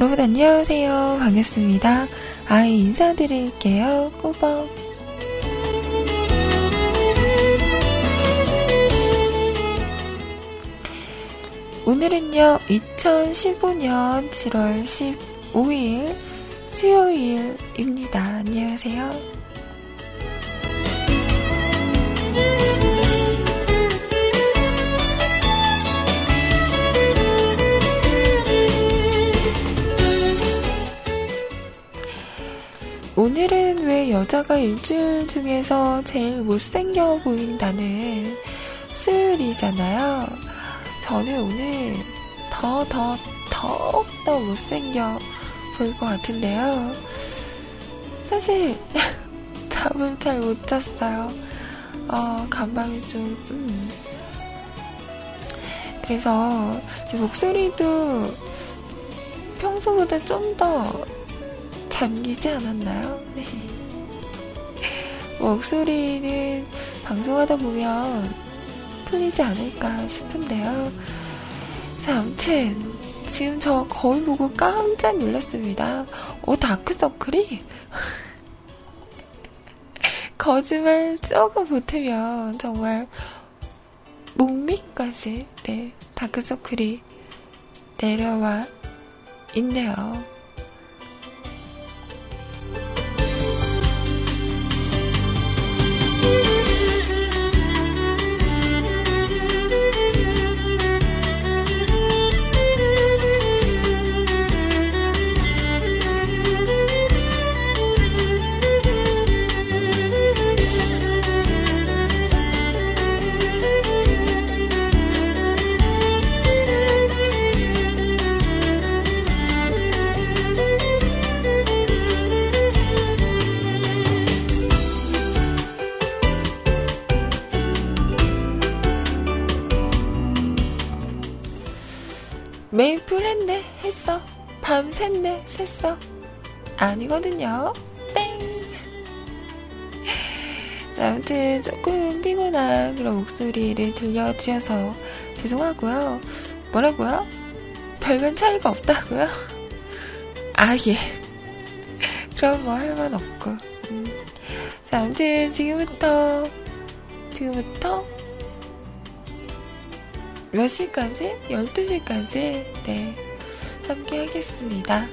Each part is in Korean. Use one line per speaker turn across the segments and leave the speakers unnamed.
짠! 여러분 안녕하세요. 반갑습니다. 아이 인사드릴게요. 꾸벅. 오늘은요, 2015년 7월 15일 수요일입니다. 안녕하세요. 여자가 일주일 중에서 제일 못생겨 보인다는 수요일이잖아요. 저는 오늘 더, 더, 더욱더 못생겨 보일 것 같은데요. 사실, 잠을 잘 못 잤어요. 어, 간밤에 좀, 음. 그래서, 목소리도 평소보다 좀 더 잠기지 않았나요? 네. 목소리는 방송하다 보면 풀리지 않을까 싶은데요. 자, 아무튼 지금 저 거울 보고 깜짝 놀랐습니다. 어, 다크서클이? 거짓말 조금 보태면 정말 목밑까지 네, 다크서클이 내려와 있네요. 샜어. 아니거든요. 땡! 자, 아무튼 조금 피곤한 그런 목소리를 들려드려서 죄송하고요. 뭐라고요? 별반 차이가 없다고요? 아, 예. 그럼 뭐 할 말 없고. 음. 자, 아무튼 지금부터, 지금부터 몇 시까지? 12시까지, 네, 함께 하겠습니다.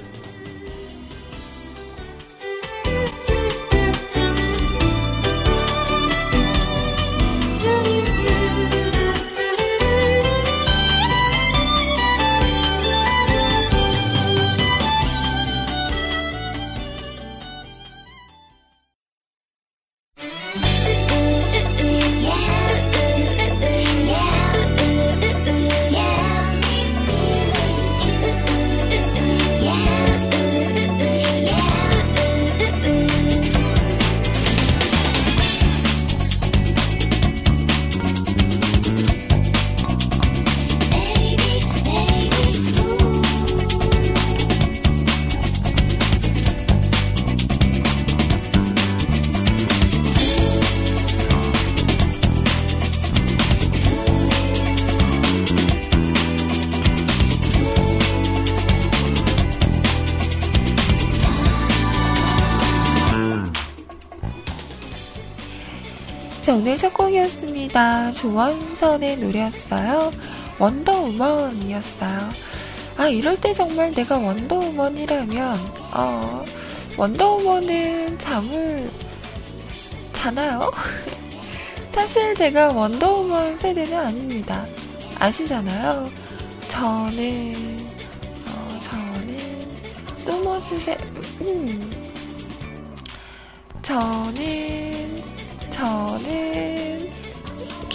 오늘 첫 곡이었습니다. 조원선의 노래였어요. 원더우먼이었어요. 아, 이럴 때 정말 내가 원더우먼이라면, 어, 원더우먼은 잠을 자나요? 사실 제가 원더우먼 세대는 아닙니다. 아시잖아요. 저는, 어, 저는, 소머즈 세, 음. 저는,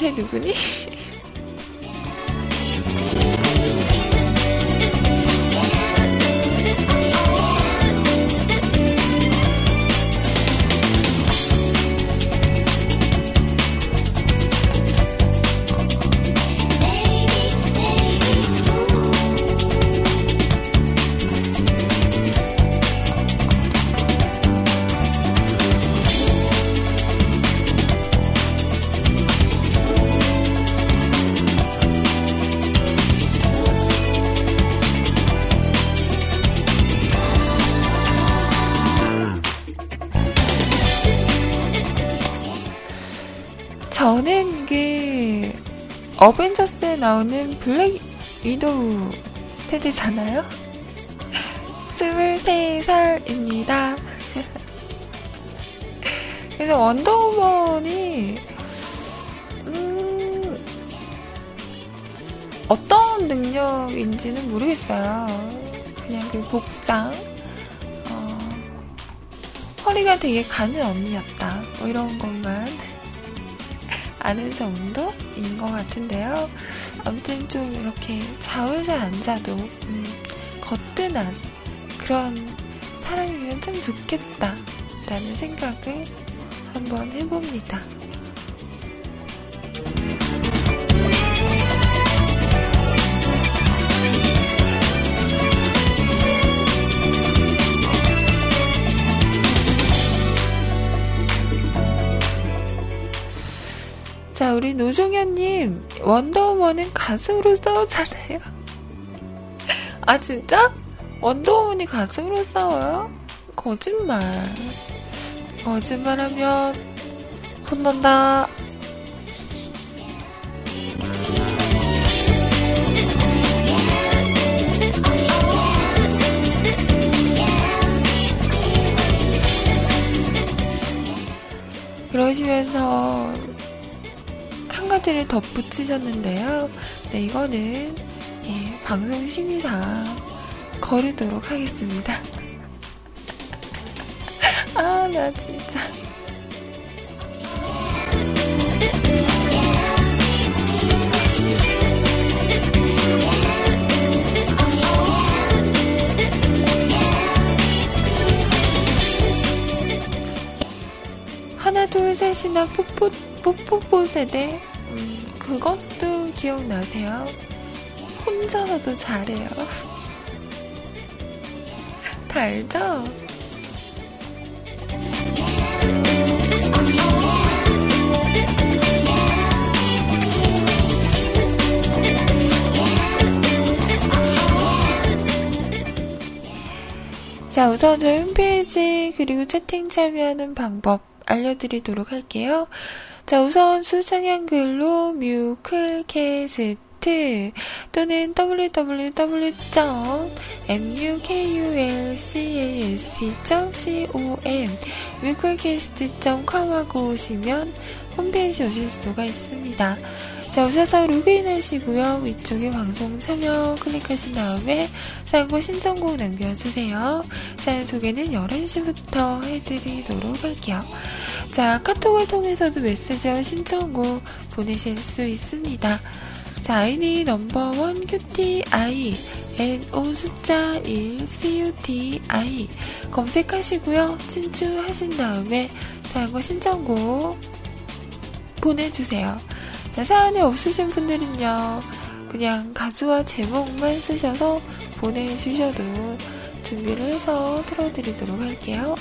けどグ 누구니? 어벤져스에 나오는 블랙 위도우 세대잖아요? 23살입니다. 그래서 원더우먼이, 음, 어떤 능력인지는 모르겠어요. 그냥 그 복장, 어, 허리가 되게 가는 언니였다. 뭐 이런 것만 아는 정도인 것 같은데요. 아무튼 좀 이렇게 안 자도, 음, 거뜬한 그런 사람이면 참 좋겠다. 라는 생각을 한번 해봅니다. 자, 우리 노종현님, 원더우먼은 가슴으로 싸우잖아요. 아, 진짜? 원더우먼이 가슴으로 싸워요? 거짓말. 거짓말하면 혼난다. 그러시면서 한 가지를 덧붙이셨는데요. 네, 이거는 예, 방송 심의상 거르도록 하겠습니다. 아, 나 진짜. 하나, 둘, 셋이나 뽀뽀, 뽀뽀뽀 세대? 음, 그것도 기억나세요? 혼자서도 잘해요. 다 알죠? 자, 우선 저희 홈페이지 그리고 채팅 참여하는 방법 알려드리도록 할게요. 자, 우선 수상한 글로 뮤클캐스트 또는 www.mukulcast.com 뮤클캐스트.com 하고 오시면 홈페이지 오실 수가 있습니다. 자, 오셔서 로그인 하시고요. 위쪽에 방송 참여 클릭하신 다음에 사연과 신청곡 남겨주세요. 사연 소개는 11시부터 해드리도록 할게요. 자, 카톡을 통해서도 메시지와 신청곡 보내실 수 있습니다. 자, 아이디 넘버원 QTI, NO 숫자 1 CUTI 검색하시고요. 친추하신 다음에 사연과 신청곡 보내주세요. 자, 사연이 없으신 분들은요, 그냥 가수와 제목만 쓰셔서 보내주셔도 준비를 해서 틀어드리도록 할게요.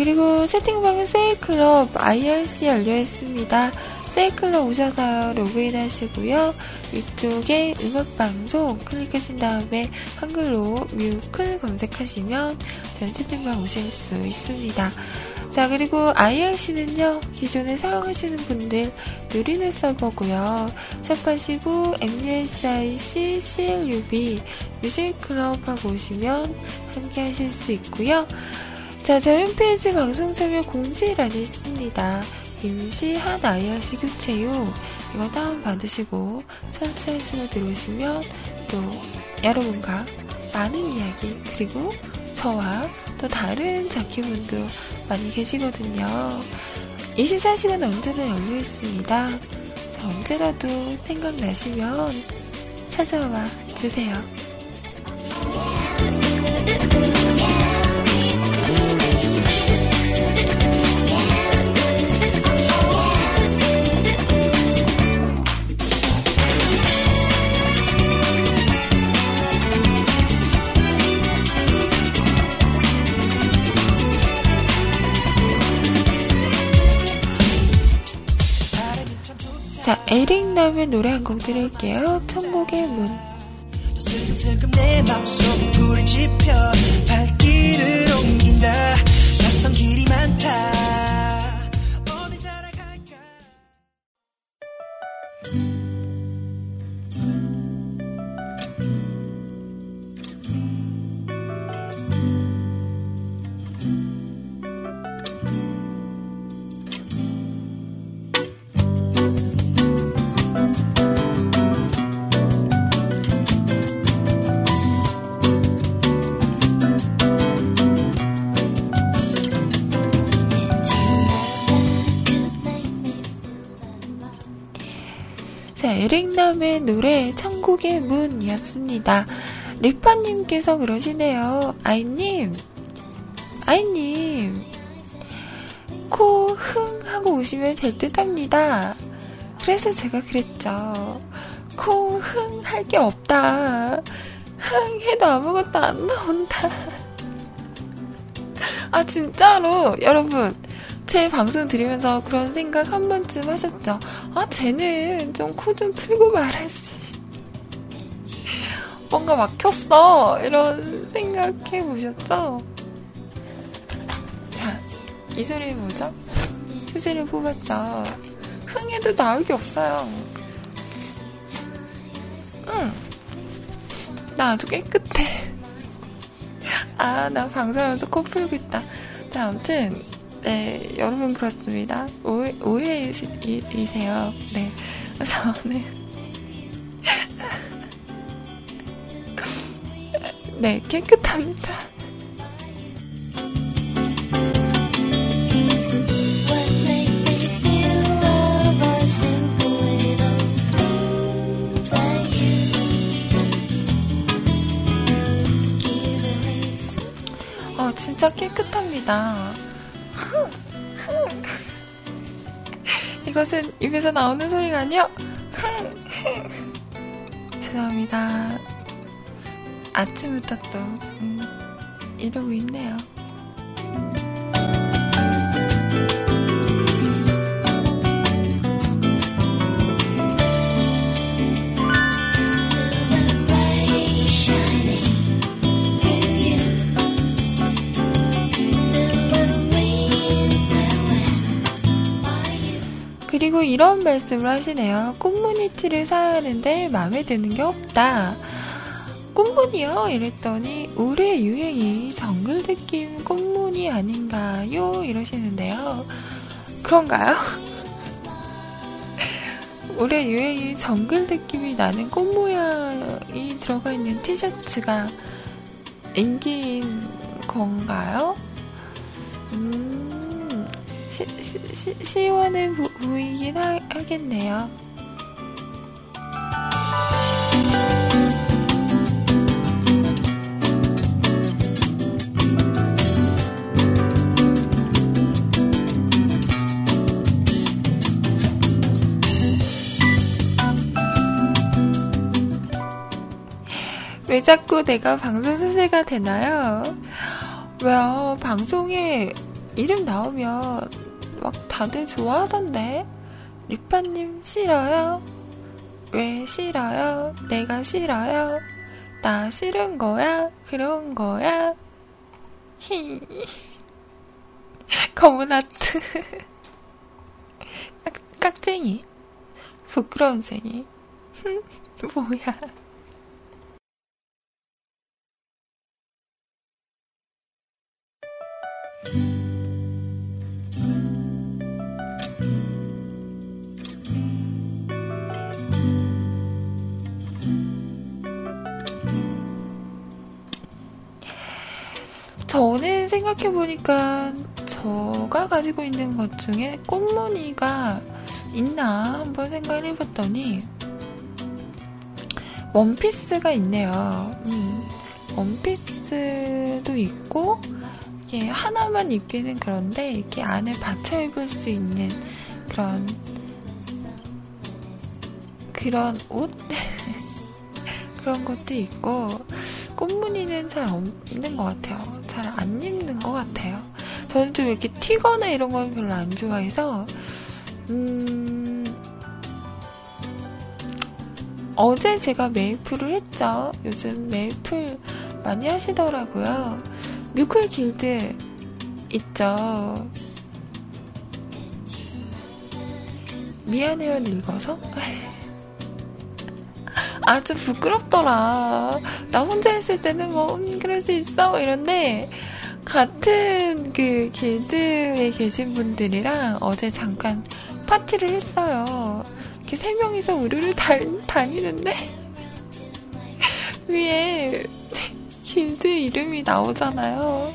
그리고 채팅방은 세이클럽 IRC 열려 있습니다. 세이클럽 오셔서 로그인 하시고요. 위쪽에 음악방송 클릭하신 다음에 한글로 뮤클 검색하시면 전 채팅방 오실 수 있습니다. 자, 그리고 IRC는요, 기존에 사용하시는 분들 누리는 서버고요. 샵하시고 MUSIC CLUB 뮤직클럽 하고 오시면 함께 하실 수 있고요. 자, 저희 홈페이지 방송 참여 공지란에 있습니다. 임시 한 IRC 교체용 이거 다운받으시고 설치하시고 들어오시면 또 여러분과 많은 이야기 그리고 저와 또 다른 자키분도 많이 계시거든요. 24시간 언제나 열려 있습니다. 자, 언제라도 생각나시면 찾아와 주세요. 에릭 남의 노래 한 곡 들을게요. 천국의 문. 릭남의 노래 천국의 문이었습니다. 리파님께서 그러시네요. 아이님, 아이님, 코 흥 하고 오시면 될 듯 합니다. 그래서 제가 그랬죠. 코 흥 할 게 없다. 흥 해도 아무것도 안 나온다. 아, 진짜로, 여러분. 제 방송 들으면서 그런 생각 한 번쯤 하셨죠? 아, 쟤는 좀 코 좀 풀고 말하지. 뭔가 막혔어. 이런 생각해 보셨죠? 자, 이 소리 뭐죠? 휴지를 뽑았죠. 흥해도 나올 게 없어요. 응. 나 아주 깨끗해. 아, 나 방송하면서 코 풀고 있다. 자, 아무튼, 네, 여러분 그렇습니다. 오해, 오해이세요. 네. 저는, 네, 깨끗합니다. 어, 진짜 깨끗합니다. 이것은 입에서 나오는 소리가 아니요. 죄송합니다. 아침부터 또 음, 이러고 있네요. 그리고 이런 말씀을 하시네요. 꽃무늬티를 사야 하는데 마음에 드는 게 없다. 꽃무늬요? 이랬더니 올해 유행이 정글 느낌 꽃무늬 아닌가요? 이러시는데요. 그런가요? 올해 유행이 정글 느낌이 나는 꽃 모양이 들어가 있는 티셔츠가 인기인 건가요? 음, 시, 시, 원해 보이긴 하, 하겠네요. 왜 자꾸 내가 방송 소재가 되나요? 왜요? 방송에 이름 나오면 막 다들 좋아하던데. 리파님 싫어요? 왜 싫어요? 내가 싫어요? 나 싫은 거야? 그런 거야? 히. 검은 하트. 깍, 깍쟁이. 부끄러운쟁이. 뭐야. 저는 생각해보니까 저가 가지고 있는 것 중에 꽃무늬가 있나 한번 생각을 해봤더니 원피스가 있네요. 음, 원피스도 있고 이게 하나만 입기는 그런데 이렇게 안에 받쳐 입을 수 있는 그런 그런 옷 그런 것도 있고 꽃무늬는 잘 없는 것 같아요. 잘 안 입는 것 같아요. 저는 좀 이렇게 튀거나 이런 건 별로 안 좋아해서, 음, 어제 제가 메이플을 했죠. 요즘 메이플 많이 하시더라고요. 뮤클 길드 있죠. 미안해요, 늙어서? 아주 부끄럽더라. 나 혼자 했을 때는 뭐, 음, 그럴 수 있어. 이런데, 같은 그 길드에 계신 분들이랑 어제 잠깐 파티를 했어요. 이렇게 세 명이서 우르르 다, 다니는데, 위에 길드 이름이 나오잖아요.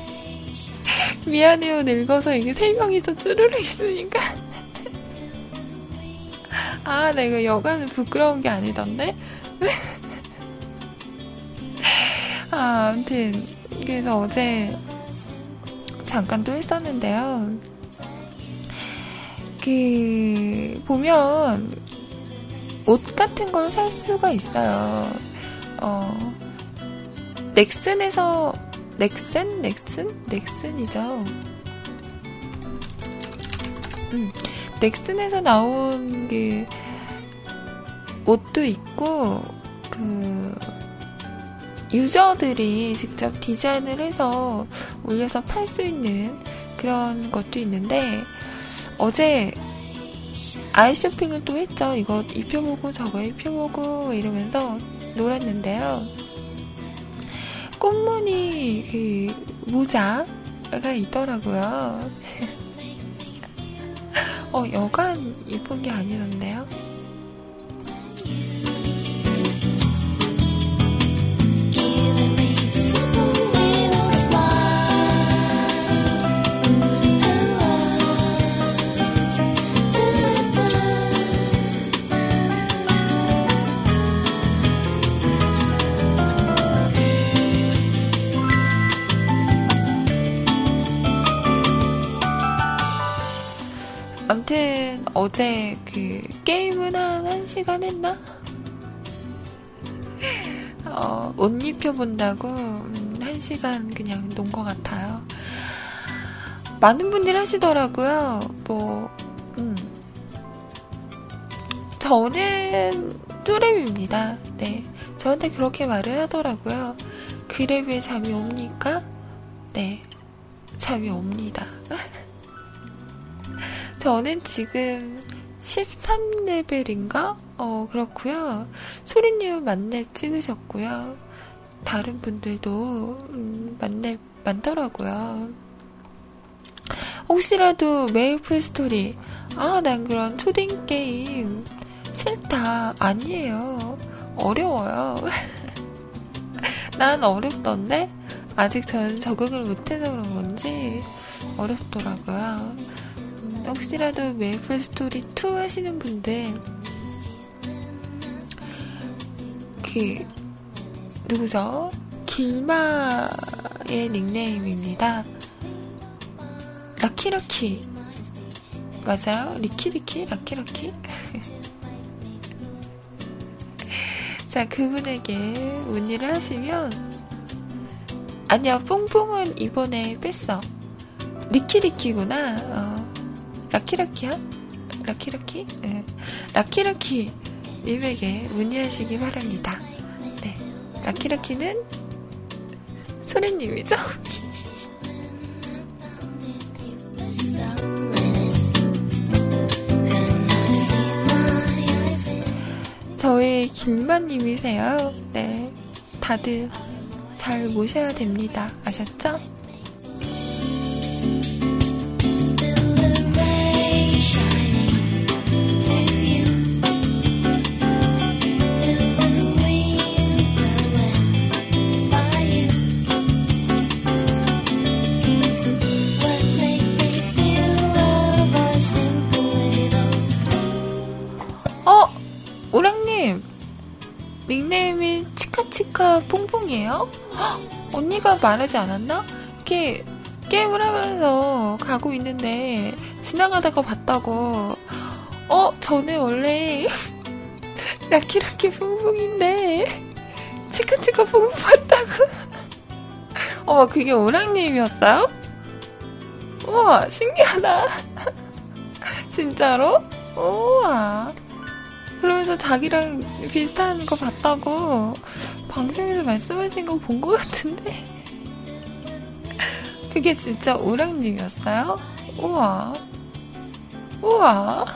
미안해요, 늙어서 이게 세 명이서 쭈르르 있으니까. 아, 나 이거 여간은 부끄러운 게 아니던데? 아, 아무튼, 그래서 어제 잠깐 또 했었는데요. 그, 보면, 옷 같은 걸 살 수가 있어요. 어, 넥슨에서, 넥슨? 넥슨? 넥슨이죠. 음, 넥슨에서 나온 그, 옷도 있고, 그, 유저들이 직접 디자인을 해서 올려서 팔 수 있는 그런 것도 있는데, 어제 아이 쇼핑을 또 했죠. 이거 입혀보고 저거 입혀보고 이러면서 놀았는데요. 꽃무늬 그 모자가 있더라고요. 어, 여간 이쁜 게 아니던데요? 아무튼 어제 그 게임은 한 1시간 했나? 어, 옷 입혀본다고 음, 1시간 그냥 논 것 같아요. 많은 분들이 하시더라고요. 뭐, 음. 저는 뚜랩입니다. 네. 저한테 그렇게 말을 하더라고요. 그랩에 잠이 옵니까? 네. 잠이 옵니다. 저는 지금 13레벨인가? 어, 그렇고요 소리님 만렙 찍으셨고요. 다른 분들도, 음, 만렙 많더라고요. 혹시라도 메이플 스토리, 아, 난 그런 초딩 게임 싫다. 아니에요. 어려워요. 난 어렵던데? 아직 저는 적응을 못해서 그런 건지 어렵더라고요. 혹시라도 메이플 스토리 2 하시는 분들 그 누구죠? 길마의 닉네임입니다. 라키라키 맞아요? 리키리키? 라키라키? 자 그분에게 문의를 하시면 아니야 뽕뽕은 이번에 뺐어 리키리키구나 어. 라키라키야? 라키라키? 네. 라키라키 님에게 문의하시기 바랍니다. 네. 라키라키는 소리님이죠? 저희 길만님이세요. 네. 다들 잘 모셔야 됩니다. 아셨죠? 치카 퐁퐁이에요? 언니가 말하지 않았나? 이렇게 게임을 하면서 가고 있는데 지나가다가 봤다고 어? 저는 원래 라키라키 퐁퐁인데 치카치카 퐁퐁 봤다고 어 그게 오랑님이었어요? 우와 신기하다 진짜로? 우와 그러면서 자기랑 비슷한 거 봤다고 방송에서 말씀하신 거 본 것 같은데. 그게 진짜 오랑님이었어요? 우와. 우와.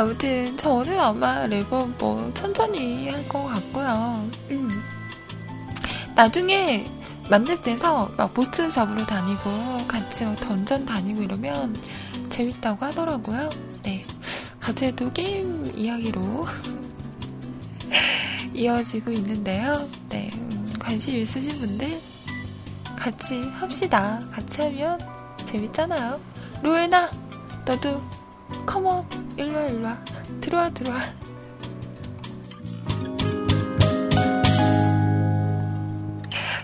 아무튼 저는 아마 랩은 뭐 천천히 할 것 같고요. 음. 나중에 만날 때서 막 보스 잡으러 다니고 같이 막 던전 다니고 이러면 재밌다고 하더라고요. 네. 갑자기 또 게임 이야기로 이어지고 있는데요. 네. 음, 관심 있으신 분들 같이 합시다. 같이 하면 재밌잖아요. 로에나, 너도 컴온 일로와 일로와 들어와 들어와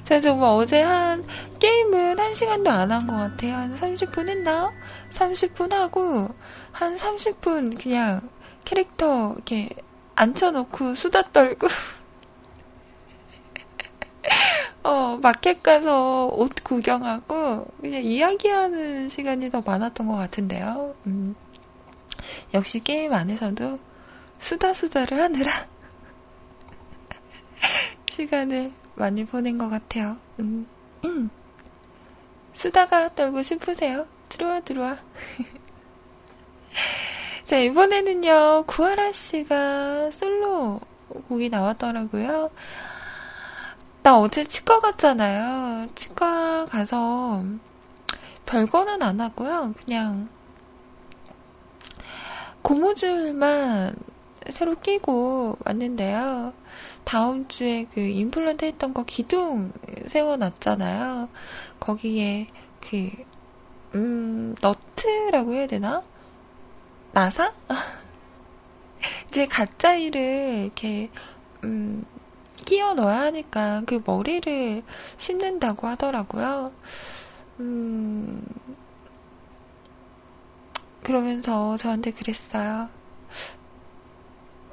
제가 정말 어제 한 게임은 한 시간도 안 한 것 같아요. 한 30분 했나? 30분 하고 한 30분 그냥 캐릭터 이렇게 앉혀놓고 수다 떨고 어 마켓 가서 옷 구경하고 그냥 이야기하는 시간이 더 많았던 것 같은데요. 음. 역시 게임 안에서도 수다수다를 하느라 시간을 많이 보낸 것 같아요. 음, 음. 수다가 떨고 싶으세요? 들어와, 들어와. 자, 이번에는요, 구하라 씨가 솔로 곡이 나왔더라고요. 나 어제 치과 갔잖아요. 치과 가서 별거는 안 하고요. 그냥 고무줄만 새로 끼고 왔는데요. 다음 주에 그 임플란트 했던 거 기둥 세워놨잖아요. 거기에 그, 음, 너트라고 해야 되나? 나사? 이제 가짜이를 이렇게, 음, 끼워 넣어야 하니까 그 머리를 심는다고 하더라고요. 음, 그러면서 저한테 그랬어요.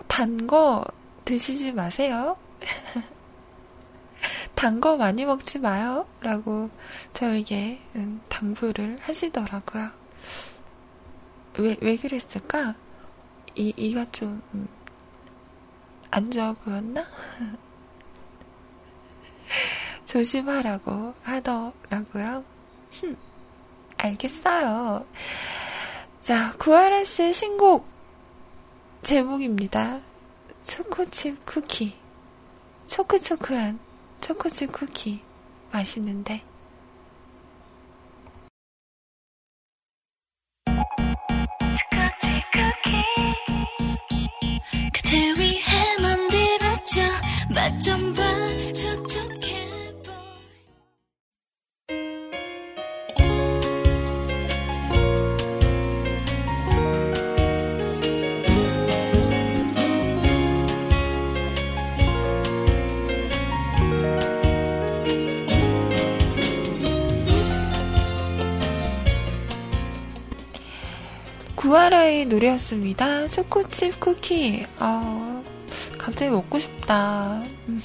단 거 드시지 마세요. 단 거 많이 먹지 마요. 라고 저에게 음, 당부를 하시더라고요. 왜, 왜 그랬을까? 이, 이가 좀, 음, 안 좋아 보였나? 조심하라고 하더라고요. 알겠어요. 자, 구하라 씨의 신곡 제목입니다. 초코칩 쿠키. 초크초크한 초코칩 쿠키. 맛있는데. 구하라의 노래였습니다. 초코칩 쿠키. 아, 갑자기 먹고 싶다. 음.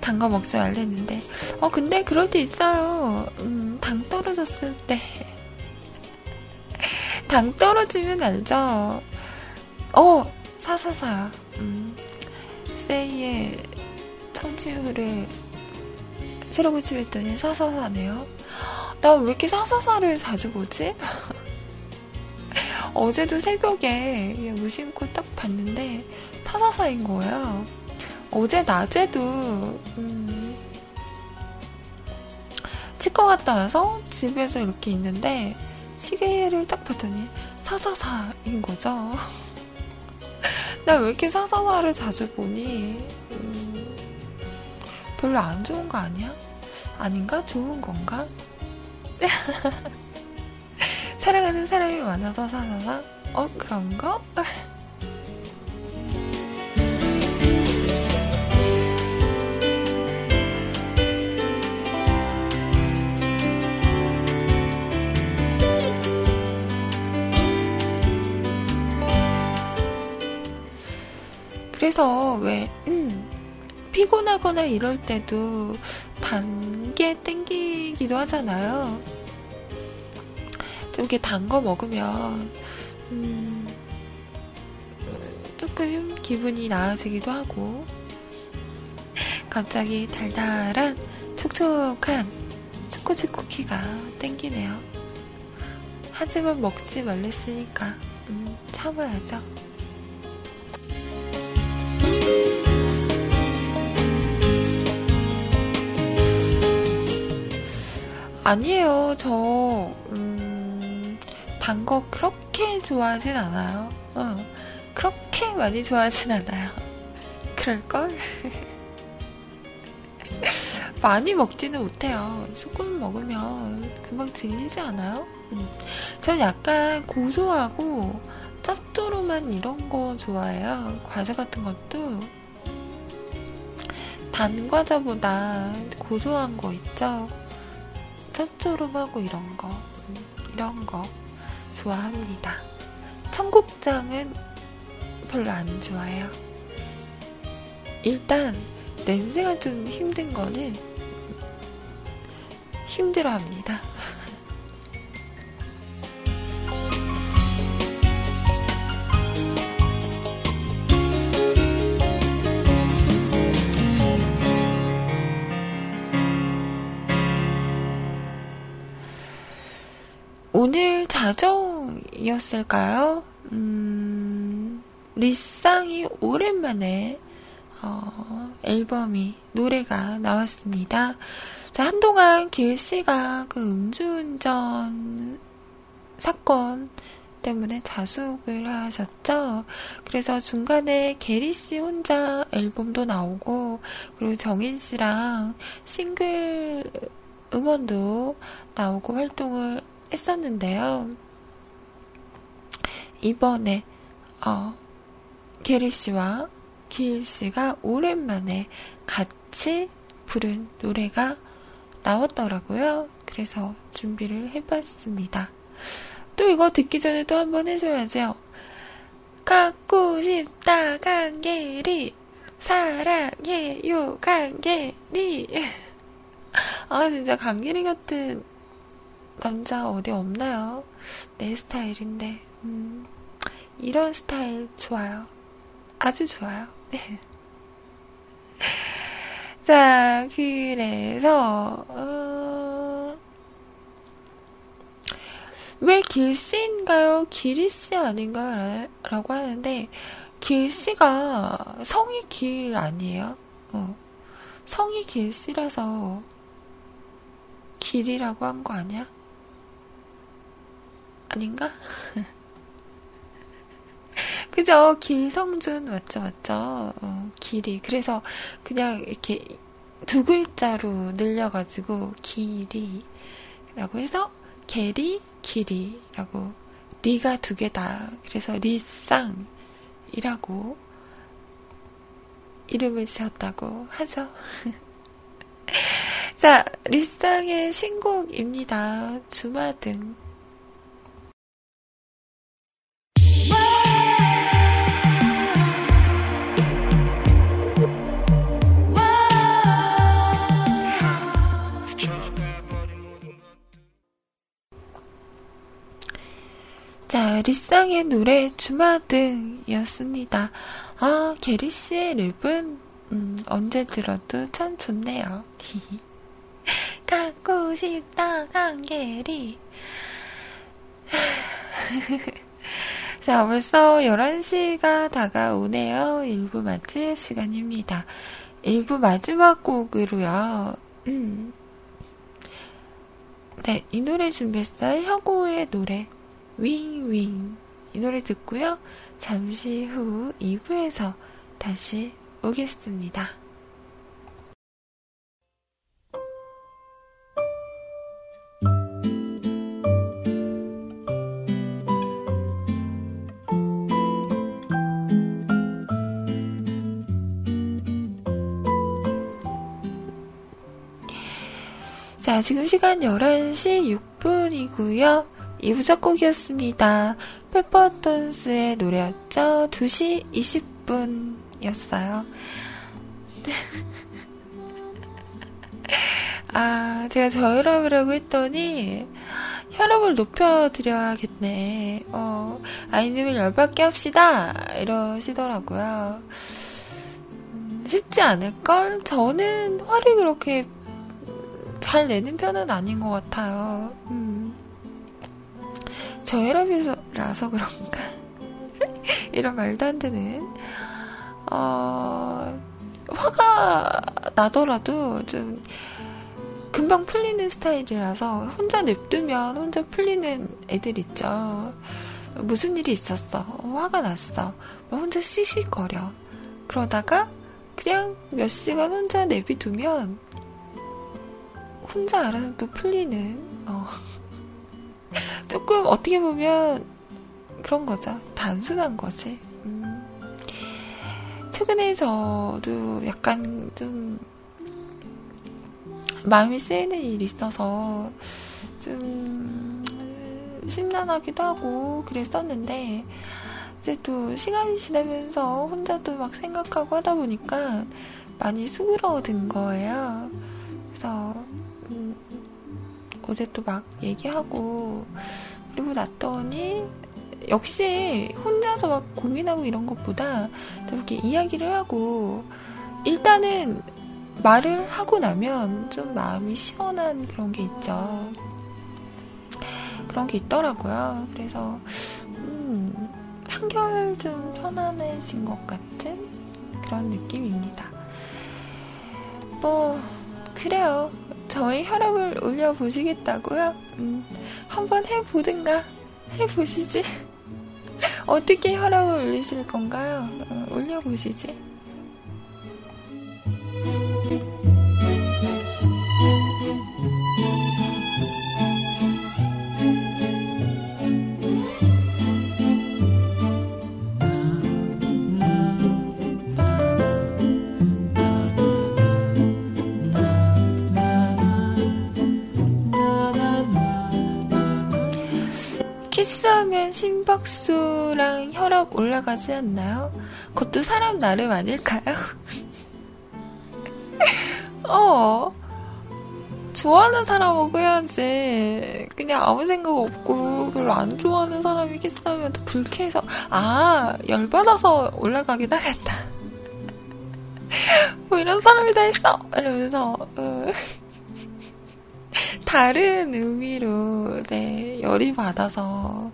단거 먹지 말랬는데. 어, 근데 그럴 때 있어요. 음, 당 떨어졌을 때. 당 떨어지면 알죠? 어, 사사사. 음, 세이의 청취율을 새로 고침했더니 사사사네요. 나 왜 이렇게 사사사를 자주 보지? 어제도 새벽에 무심코 딱 봤는데 사사사인 거예요. 어제 낮에도 음, 치과 갔다 와서 집에서 이렇게 있는데 시계를 딱 봤더니 사사사인 거죠. 나 왜 이렇게 사사사를 자주 보니 음, 별로 안 좋은 거 아니야? 아닌가? 좋은 건가? 사랑하는 사람이 많아서 사나나? 어, 그런가? 그래서 왜 음, 피곤하거나 이럴 때도 단계 땡기기도 하잖아요. 좀 이렇게 단 거 먹으면, 음, 조금 기분이 나아지기도 하고, 갑자기 달달한 촉촉한 초코칩 쿠키가 땡기네요. 하지만 먹지 말랬으니까, 음, 참아야죠. 아니에요. 저, 음, 단 거 그렇게 좋아하진 않아요. 어, 그렇게 많이 좋아하진 않아요. 그럴걸? 많이 먹지는 못해요. 조금 먹으면 금방 질리지 않아요? 음. 전 약간 고소하고 짭조름한 이런 거 좋아해요. 과자 같은 것도 단 과자보다 고소한 거 있죠? 짭조름하고 이런 거, 음, 이런 거 좋아합니다. 청국장은 별로 안 좋아해요. 일단 냄새가 좀 힘든 거는 힘들어 합니다. 오늘 자정이었을까요? 음, 리쌍이 오랜만에 어, 앨범이 노래가 나왔습니다. 자, 한동안 길 씨가 그 음주운전 사건 때문에 자숙을 하셨죠. 그래서 중간에 게리 씨 혼자 앨범도 나오고, 그리고 정인 씨랑 싱글 음원도 나오고 활동을 했었는데요. 이번에, 어, 게리 씨와 길 씨가 오랜만에 같이 부른 노래가 나왔더라고요. 그래서 준비를 해봤습니다. 또 이거 듣기 전에 또 한 번 해줘야죠. 갖고 싶다, 강계리. 사랑해요, 강계리. 아, 진짜 강계리 같은 남자 어디 없나요? 내 스타일인데, 음, 이런 스타일 좋아요. 아주 좋아요. 네. 자, 그래서, 어... 왜 길씨인가요? 길이씨 아닌가요? 라고 하는데, 길씨가 성이 길 아니에요? 어. 성이 길씨라서 길이라고 한 거 아니야? 아닌가? 그죠? 길성준 맞죠, 맞죠? 어, 길이. 그래서 그냥 이렇게 두 글자로 늘려가지고 길이라고 해서 게리, 길이라고 리가 두 개다. 그래서 리쌍이라고 이름을 지었다고 하죠. 자, 리쌍의 신곡입니다. 주마등. 자, 리쌍의 노래 주마등이었습니다. 아, 게리 씨의 랩은 음, 언제 들어도 참 좋네요. 갖고 싶다, 강게리. 자, 벌써 11시가 다가오네요. 1부 마칠 시간입니다. 1부 마지막 곡으로요. 음. 네, 이 노래 준비했어요. 혁오의 노래. 윙윙 이 노래 듣고요. 잠시 후 2부에서 다시 오겠습니다. 자, 지금 시간 11시 6분이고요. 2부 첫 곡이었습니다. 페퍼톤스의 노래였죠. 2시 20분 혈압이었어요. 아, 제가 저혈압이라고 했더니, 혈압을 높여드려야겠네. 어, 아이님을 열받게 합시다. 이러시더라고요. 음, 쉽지 않을걸? 저는 화를 그렇게 잘 내는 편은 아닌 것 같아요. 음. 저혈압이라서 그런가? 이런 말도 안 되는. 어, 화가 나더라도 좀 금방 풀리는 스타일이라서 혼자 냅두면 혼자 풀리는 애들 있죠. 무슨 일이 있었어. 화가 났어. 뭐 혼자 시시거려. 그러다가 그냥 몇 시간 혼자 내비두면 혼자 알아서 또 풀리는 어. 조금 어떻게 보면 그런 거죠. 단순한 거지. 음. 최근에 저도 약간 좀 마음이 쓰이는 일이 있어서 좀 심란하기도 하고 그랬었는데 이제 또 시간이 지나면서 혼자도 막 생각하고 하다 보니까 많이 수그러든 거예요. 그래서 음, 어제 또 막 얘기하고 그리고 났더니 역시 혼자서 막 고민하고 이런 것보다 이렇게 이야기를 하고 일단은 말을 하고 나면 좀 마음이 시원한 그런 게 있죠. 그런 게 있더라고요. 그래서, 음, 한결 좀 편안해진 것 같은 그런 느낌입니다. 뭐, 그래요. 저의 혈압을 올려보시겠다고요? 음, 한번 해보든가 해보시지. 어떻게 혈압을 올리실 건가요? 어, 올려보시지. 하면 심박수랑 혈압 올라가지 않나요? 그것도 사람 나름 아닐까요? 어. 좋아하는 사람하고 해야지. 그냥 아무 생각 없고 별로 안 좋아하는 사람이 키스하면 또 불쾌해서 아 열받아서 올라가긴 하겠다. 뭐 이런 사람이 다 있어 이러면서 어. 다른 의미로 네 열이 받아서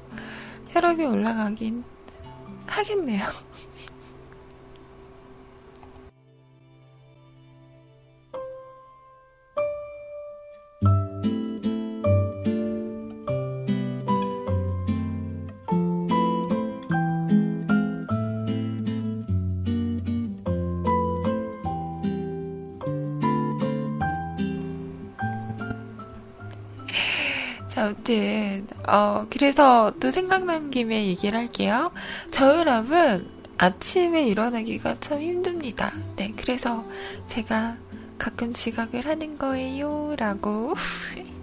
혈압이 올라가긴 하겠네요. 아무튼, 어, 그래서 또 생각난 김에 얘기를 할게요. 저혈압은 아침에 일어나기가 참 힘듭니다. 네, 그래서 제가 가끔 지각을 하는 거예요. 라고.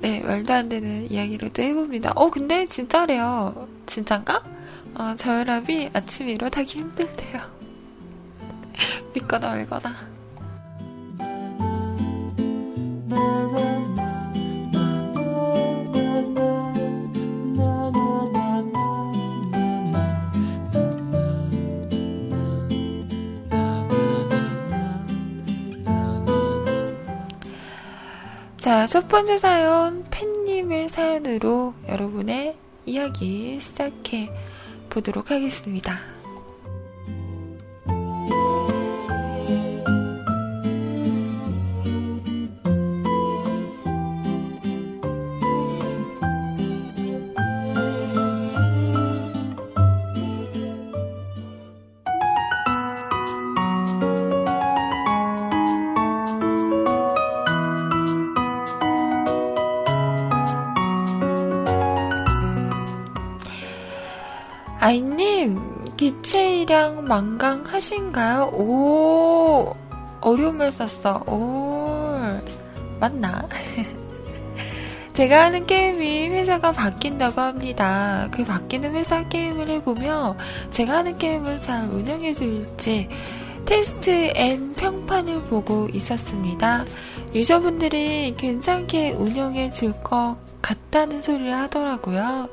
네, 말도 안 되는 이야기를 또 해봅니다. 어, 근데 진짜래요. 진짠가? 어, 저혈압이 아침에 일어나기 힘들대요. 믿거나 말거나. 자, 첫 번째 사연, 팬님의 사연으로 여러분의 이야기 시작해 보도록 하겠습니다. 기체 일향만강하신가요? 오, 어려운 말 썼어. 오, 맞나? 제가 하는 게임이 회사가 바뀐다고 합니다. 그 바뀌는 회사 게임을 해보며 제가 하는 게임을 잘 운영해줄지 테스트 and 평판을 보고 있었습니다. 유저분들이 괜찮게 운영해 줄 것 같다는 소리를 하더라고요.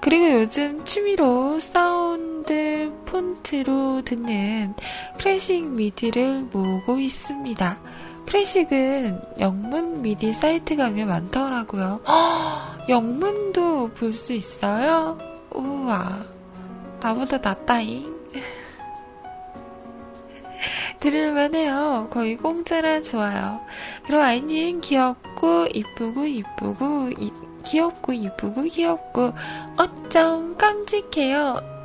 그리고 요즘 취미로 사운 드 폰트로 듣는 클래식 미디를 모으고 있습니다. 클래식은 영문 미디 사이트 가면 많더라고요. 허, 영문도 볼 수 있어요? 우와, 나보다 낫다잉. 들을만해요. 거의 공짜라 좋아요. 그럼 아이님 귀엽고 이쁘고 이쁘고 이, 귀엽고 이쁘고 귀엽고 어쩜 깜찍해요.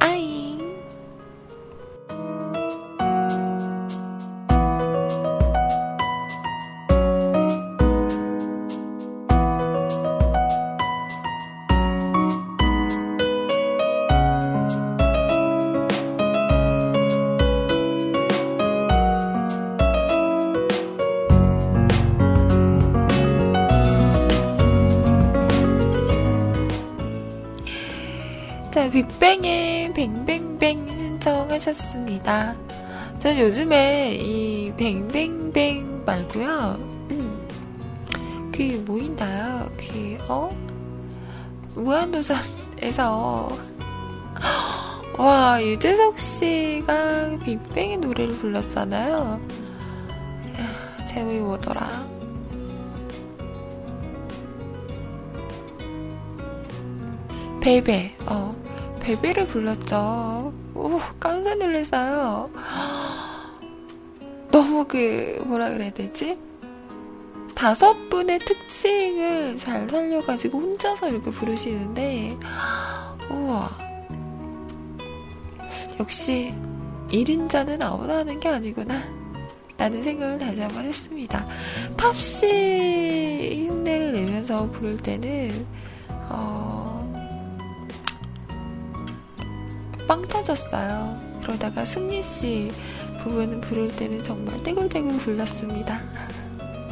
빅뱅의 뱅뱅뱅 신청하셨습니다. 전 요즘에 이 뱅뱅뱅 말고요. 음, 그 뭐인가요? 그 어? 무한도전에서 와 유재석 씨가 빅뱅의 노래를 불렀잖아요. 제목이 뭐더라? 베베, 어. 베베를 불렀죠. 오, 깜짝 놀랐어요. 너무 그, 뭐라 그래야 되지? 다섯 분의 특징을 잘 살려가지고 혼자서 이렇게 부르시는데, 우와. 역시, 1인자는 아무나 하는 게 아니구나. 라는 생각을 다시 한번 했습니다. 탑씨 흉내를 내면서 부를 때는, 어, 빵 터졌어요. 그러다가 승리 씨 부분 부를 때는 정말 떼굴떼굴 불렀습니다.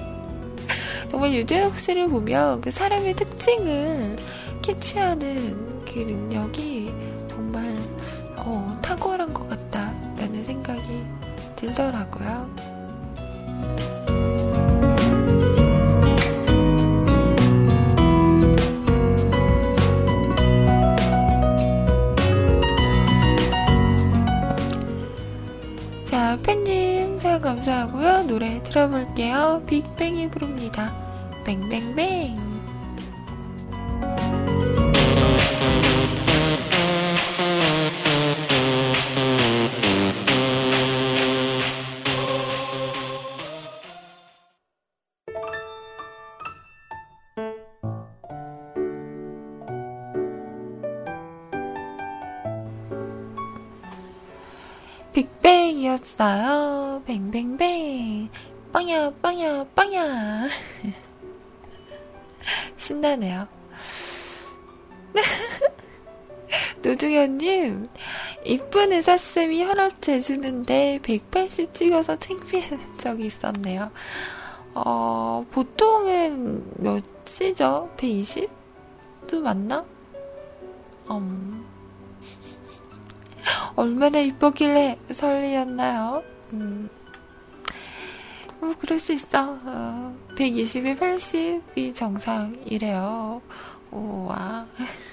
정말 유재석 씨를 보면 그 사람의 특징을 캐치하는 그 능력이 정말 어, 탁월한 것 같다라는 생각이 들더라고요. 팬님 사연 감사하고요. 노래 들어볼게요. 빅뱅이 부릅니다. 뱅뱅뱅. 노중현님, 이쁜 의사쌤이 혈압 재주는데 180 찍어서 창피한 적이 있었네요. 어, 보통은 몇이죠? 120도 맞나? 음, 얼마나 이쁘길래 설리였나요? 음. 뭐, 그럴 수 있어. 어, 120에 80이 정상이래요. 오, 와.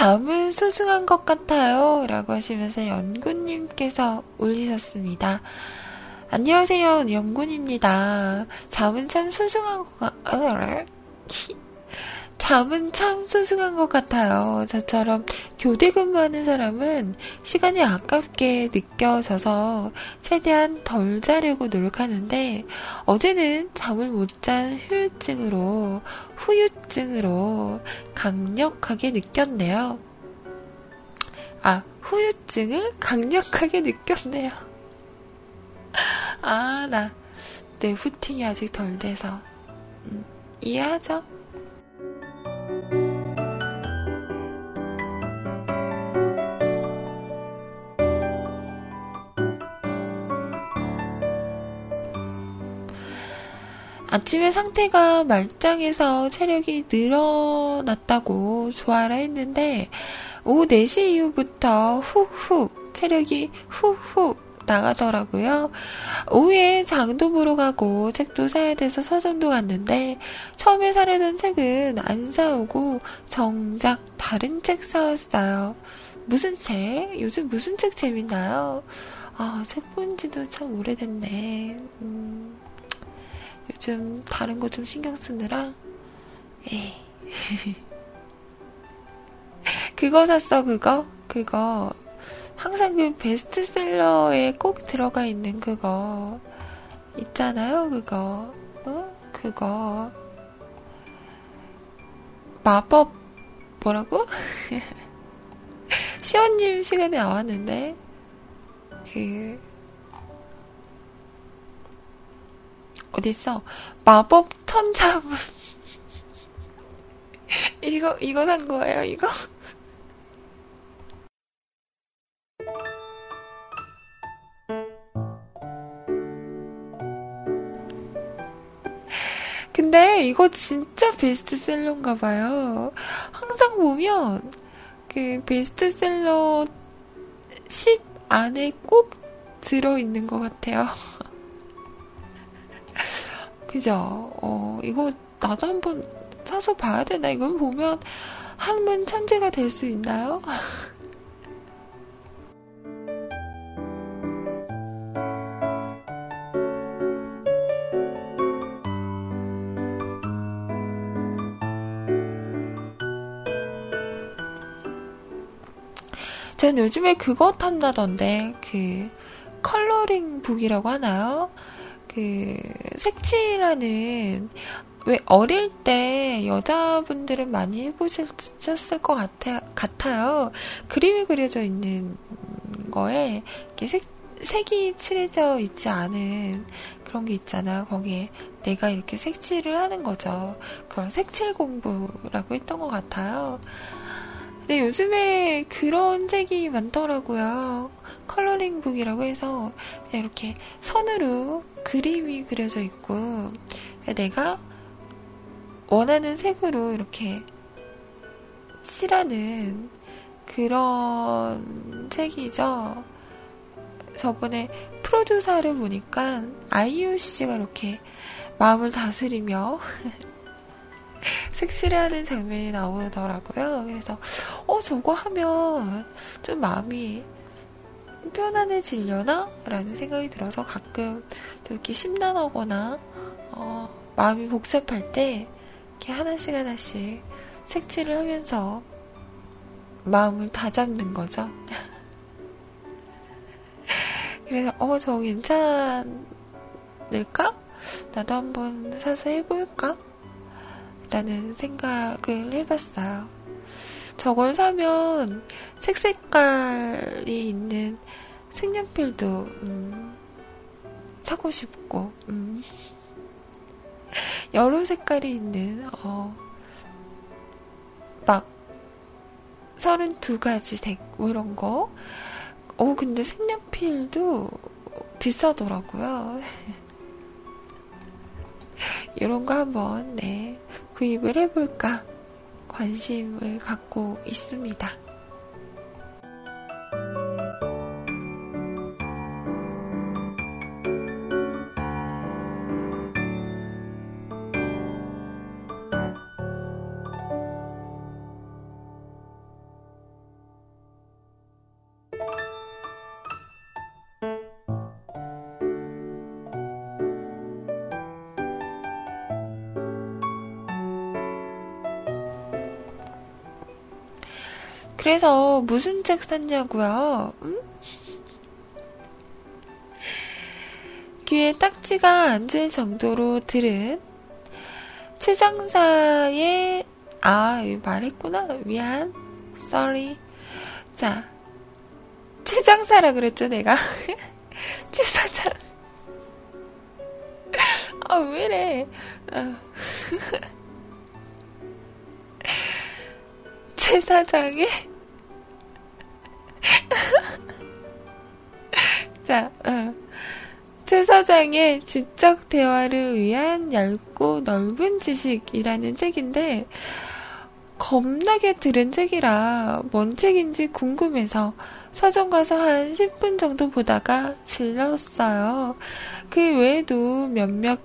잠은 소중한 것 같아요. 라고 하시면서 연구님께서 올리셨습니다. 안녕하세요. 연구입니다. 잠은 참 소중한 것 같, 잠은 참 소중한 것 같아요. 저처럼 교대 근무하는 사람은 시간이 아깝게 느껴져서 최대한 덜 자려고 노력하는데 어제는 잠을 못 잔 후유증으로 후유증으로 강력하게 느꼈네요. 아, 후유증을 강력하게 느꼈네요. 아, 나, 내 후팅이 아직 덜 돼서. 음, 이해하죠? 아침에 상태가 말짱해서 체력이 늘어났다고 좋아라 했는데, 오후 4시 이후부터 훅훅 체력이 훅훅 나가더라고요. 오후에 장도 보러 가고 책도 사야 돼서 서점도 갔는데 처음에 사려던 책은 안 사오고 정작 다른 책 사왔어요. 무슨 책? 요즘 무슨 책 재밌나요? 아, 책 본 지도 참 오래됐네. 음, 요즘 다른 거 좀 신경 쓰느라. 에이. 그거 샀어, 그거? 그거. 항상 그 베스트셀러에 꼭 들어가 있는 그거 있잖아요, 그거. 어? 그거. 마법, 뭐라고? 시원님 시간에 나왔는데, 그, 어딨어? 마법 천자문. 이거, 이거 산 거예요, 이거? 근데 이거 진짜 베스트셀러인가 봐요. 항상 보면 그 베스트셀러 10 안에 꼭 들어있는 것 같아요. 그죠? 어, 이거 나도 한번 사서 봐야 되나? 이건 보면 한문 천재가 될 수 있나요? 전 요즘에 그거 탐나던데, 그, 컬러링 북이라고 하나요? 그, 색칠하는, 왜 어릴 때 여자분들은 많이 해보셨을 것 같아, 같아요. 그림이 그려져 있는 거에, 색, 색이 칠해져 있지 않은 그런 게 있잖아요. 거기에 내가 이렇게 색칠을 하는 거죠. 그런 색칠 공부라고 했던 것 같아요. 근데 요즘에 그런 책이 많더라고요. 컬러링북이라고 해서 이렇게 선으로 그림이 그려져 있고 내가 원하는 색으로 이렇게 칠하는 그런 책이죠. 저번에 프로듀서를 보니까 씨가 이렇게 마음을 다스리며 색칠하는 장면이 나오더라고요. 그래서, 어, 저거 하면 좀 마음이 편안해지려나? 라는 생각이 들어서 가끔 이렇게 심란하거나, 어, 마음이 복잡할 때, 이렇게 하나씩 하나씩 색칠을 하면서 마음을 다잡는 거죠. 그래서, 어, 저 괜찮을까? 나도 한번 사서 해볼까? 라는 생각을 해봤어요. 저걸 사면 색 색깔이 있는 색연필도 음, 사고 싶고 음, 여러 색깔이 있는 어, 막 32가지 색, 뭐 이런 거. 어, 근데 색연필도 비싸더라고요. 이런 거 한번, 네, 구입을 해볼까 관심을 갖고 있습니다. 그래서 무슨 책 샀냐고요? 응? 귀에 딱지가 앉을 정도로 들은 최장사의 아 말했구나 미안 sorry 자 최장사라 그랬죠 내가 최사장 아 왜래 아. 최사장의 자, 어. 최 사장의 지적 대화를 위한 얇고 넓은 지식이라는 책인데, 겁나게 들은 책이라 뭔 책인지 궁금해서 서점 가서 한 10분 정도 보다가 질렀어요. 그 외에도 몇몇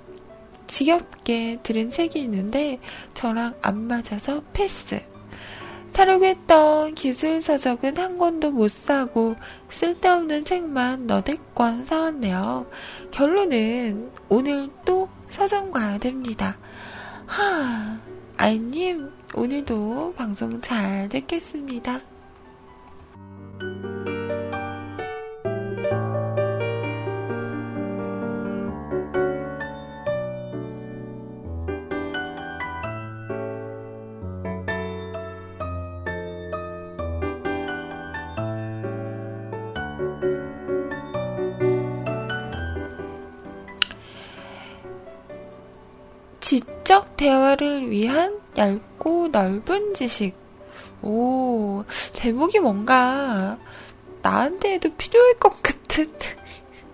지겹게 들은 책이 있는데 저랑 안 맞아서 패스. 사려고 했던 기술 서적은 한 권도 못 사고 쓸데없는 책만 너댓 권 사왔네요. 결론은 오늘 또 서점 가야 됩니다. 하, 아이님, 오늘도 방송 잘 듣겠습니다. 지적 대화를 위한 얇고 넓은 지식. 오, 제목이 뭔가 나한테도 필요할 것 같은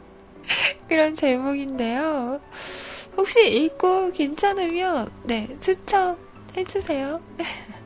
그런 제목인데요. 혹시 읽고 괜찮으면, 네, 추천해주세요.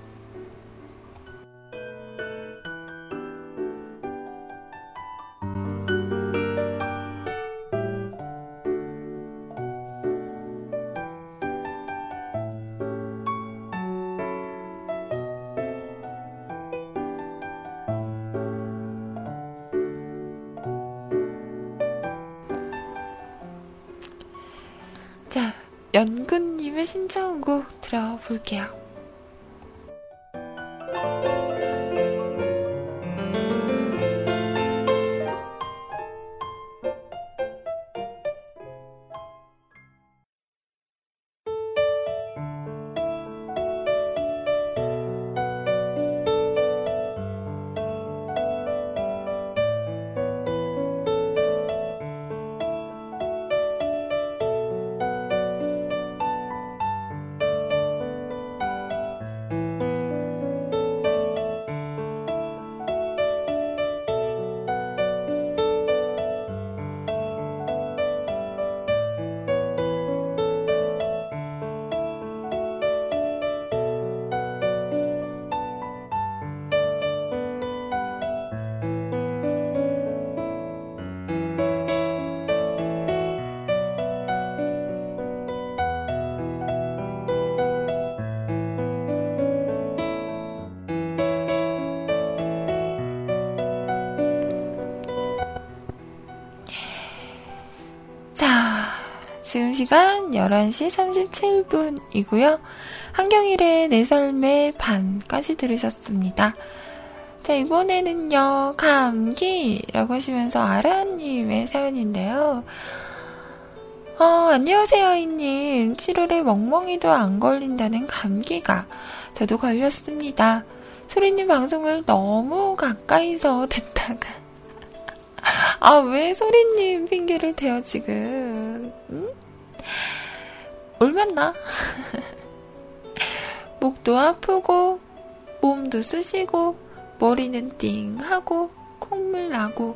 연근님의 신청곡 들어볼게요. 시간 11시 37분이고요. 한경일의 내 삶의 반까지 들으셨습니다. 자, 이번에는요, 감기라고 하시면서 아라님의 사연인데요. 어, 안녕하세요, 이님. 7월에 멍멍이도 안 걸린다는 감기가 저도 걸렸습니다. 소리님 방송을 너무 가까이서 듣다가 아, 왜 소리님 핑계를 대요, 지금? 응? 얼마나? 목도 아프고, 몸도 쑤시고, 머리는 띵하고, 콧물 나고.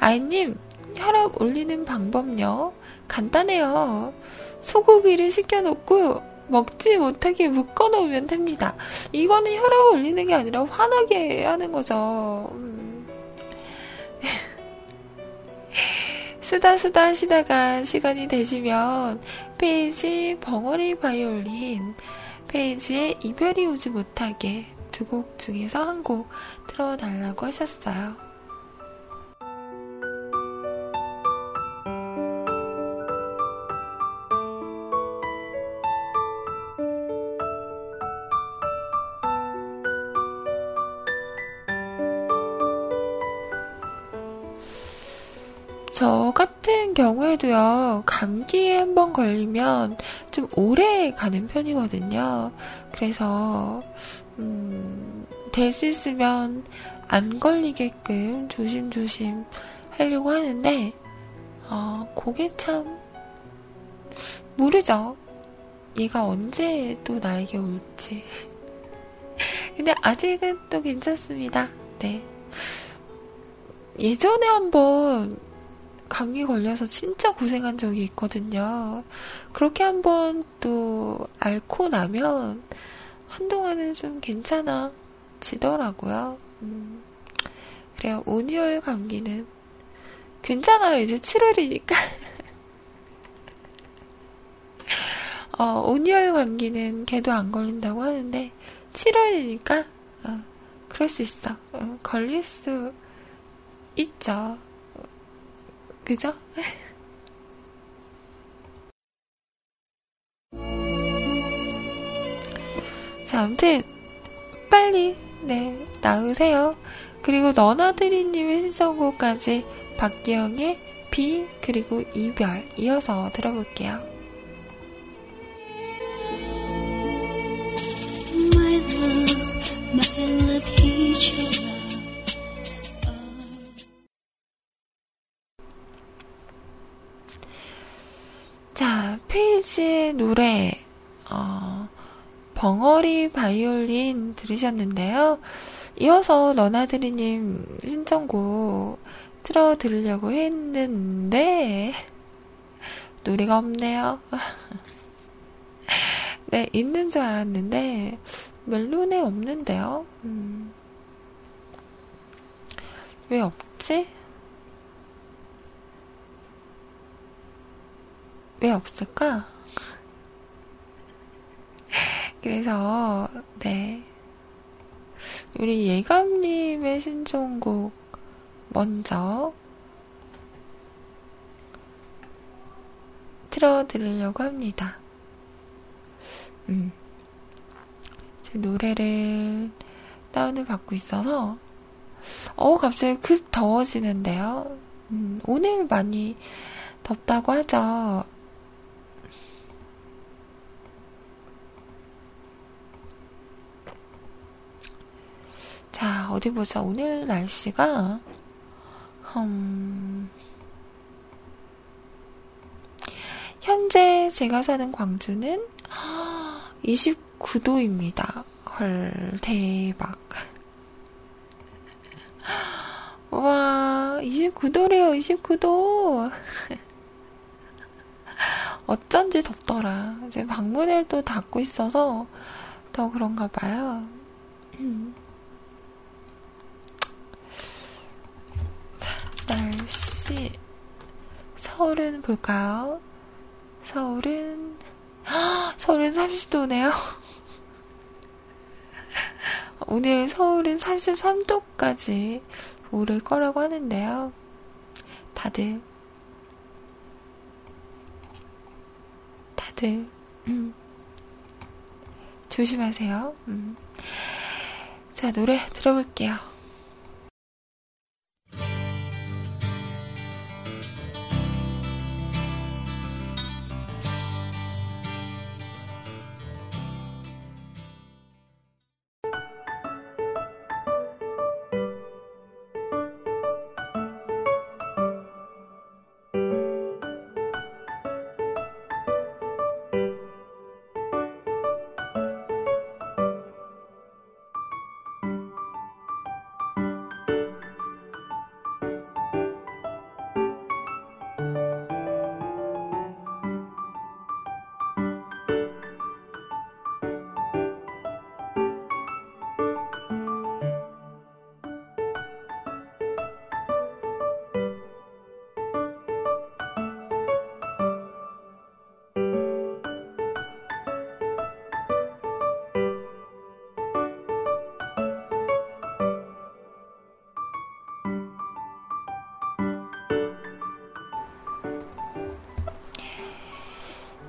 아이님, 혈압 올리는 방법요? 간단해요. 소고기를 시켜놓고, 먹지 못하게 묶어놓으면 됩니다. 이거는 혈압 올리는 게 아니라 화나게 하는 거죠. 음. 쓰다 쓰다 하시다가 시간이 되시면 페이지 벙어리 바이올린 페이지에 이별이 오지 못하게 두 곡 중에서 한 곡 틀어달라고 하셨어요. 저 같은 경우에도요, 감기에 한번 걸리면 좀 오래 가는 편이거든요. 그래서, 음, 될 수 있으면 안 걸리게끔 조심조심 하려고 하는데, 어, 그게 참, 모르죠. 얘가 언제 또 나에게 올지. 근데 아직은 또 괜찮습니다. 네. 예전에 한번 감기 걸려서 진짜 고생한 적이 있거든요. 그렇게 한번 또 앓고 나면 한동안은 좀 괜찮아지더라고요. 음, 그래요. 온열 감기는 괜찮아요. 이제 7월이니까. 어, 온열 감기는 걔도 안 걸린다고 하는데 7월이니까 어, 그럴 수 있어. 어, 걸릴 수 있죠. 그죠? 자, 아무튼 빨리 네 나으세요. 그리고 너나드리님의 신청곡까지 박기영의 비 그리고 이별 이어서 들어볼게요. My love, my 자, 페이지의 노래, 어, 벙어리 바이올린 들으셨는데요. 이어서 너나드리님 신청곡 틀어 들으려고 했는데, 노래가 없네요. 네, 있는 줄 알았는데, 멜론에 없는데요. 음. 왜 없지? 왜 없을까? 그래서, 네. 우리 예감님의 신청곡 먼저 틀어드리려고 합니다. 음. 지금 노래를 다운을 받고 있어서, 어, 갑자기 급 더워지는데요. 음, 오늘 많이 덥다고 하죠. 자, 어디 보자. 오늘 날씨가, 음, 현재 제가 사는 광주는 29도입니다. 헐, 대박. 와, 29도래요, 29도. 어쩐지 덥더라. 이제 방문을 또 닫고 있어서 더 그런가 봐요. 날씨 서울은 볼까요? 서울은 서울은 30도네요. 오늘 서울은 33도까지 오를 거라고 하는데요. 다들 다들 음, 조심하세요. 음. 자 노래 들어볼게요.